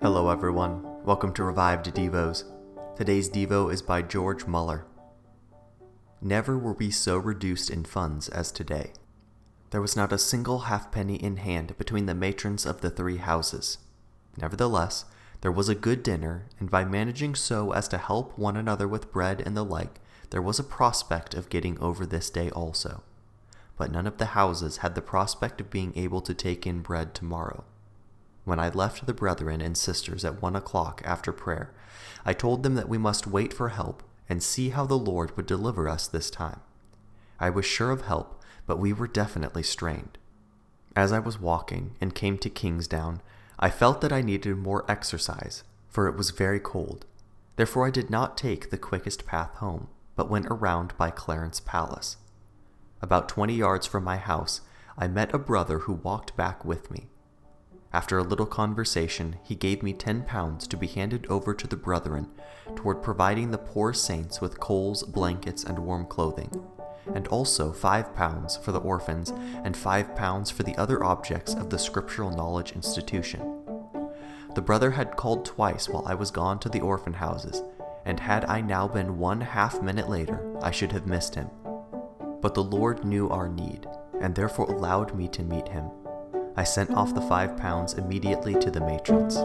Hello, everyone. Welcome to Revived Devos. Today's Devo is by George Muller. Never were we so reduced in funds as today. There was not a single halfpenny in hand between the matrons of the three houses. Nevertheless, there was a good dinner, and by managing so as to help one another with bread and the like, there was a prospect of getting over this day also. But none of the houses had the prospect of being able to take in bread tomorrow. When I left the brethren and sisters at one o'clock after prayer, I told them that we must wait for help and see how the Lord would deliver us this time. I was sure of help, but we were definitely strained. As I was walking and came to Kingsdown, I felt that I needed more exercise, for it was very cold. Therefore, I did not take the quickest path home, but went around by Clarence Place. About twenty yards from my house, I met a brother who walked back with me. After a little conversation, he gave me ten pounds to be handed over to the brethren toward providing the poor saints with coals, blankets, and warm clothing, and also five pounds for the orphans and five pounds for the other objects of the Scriptural Knowledge Institution. The brother had called twice while I was gone to the orphan houses, and had I now been one half minute later, I should have missed him. But the Lord knew our need, and therefore allowed me to meet him I sent off the five pounds immediately to the matrons.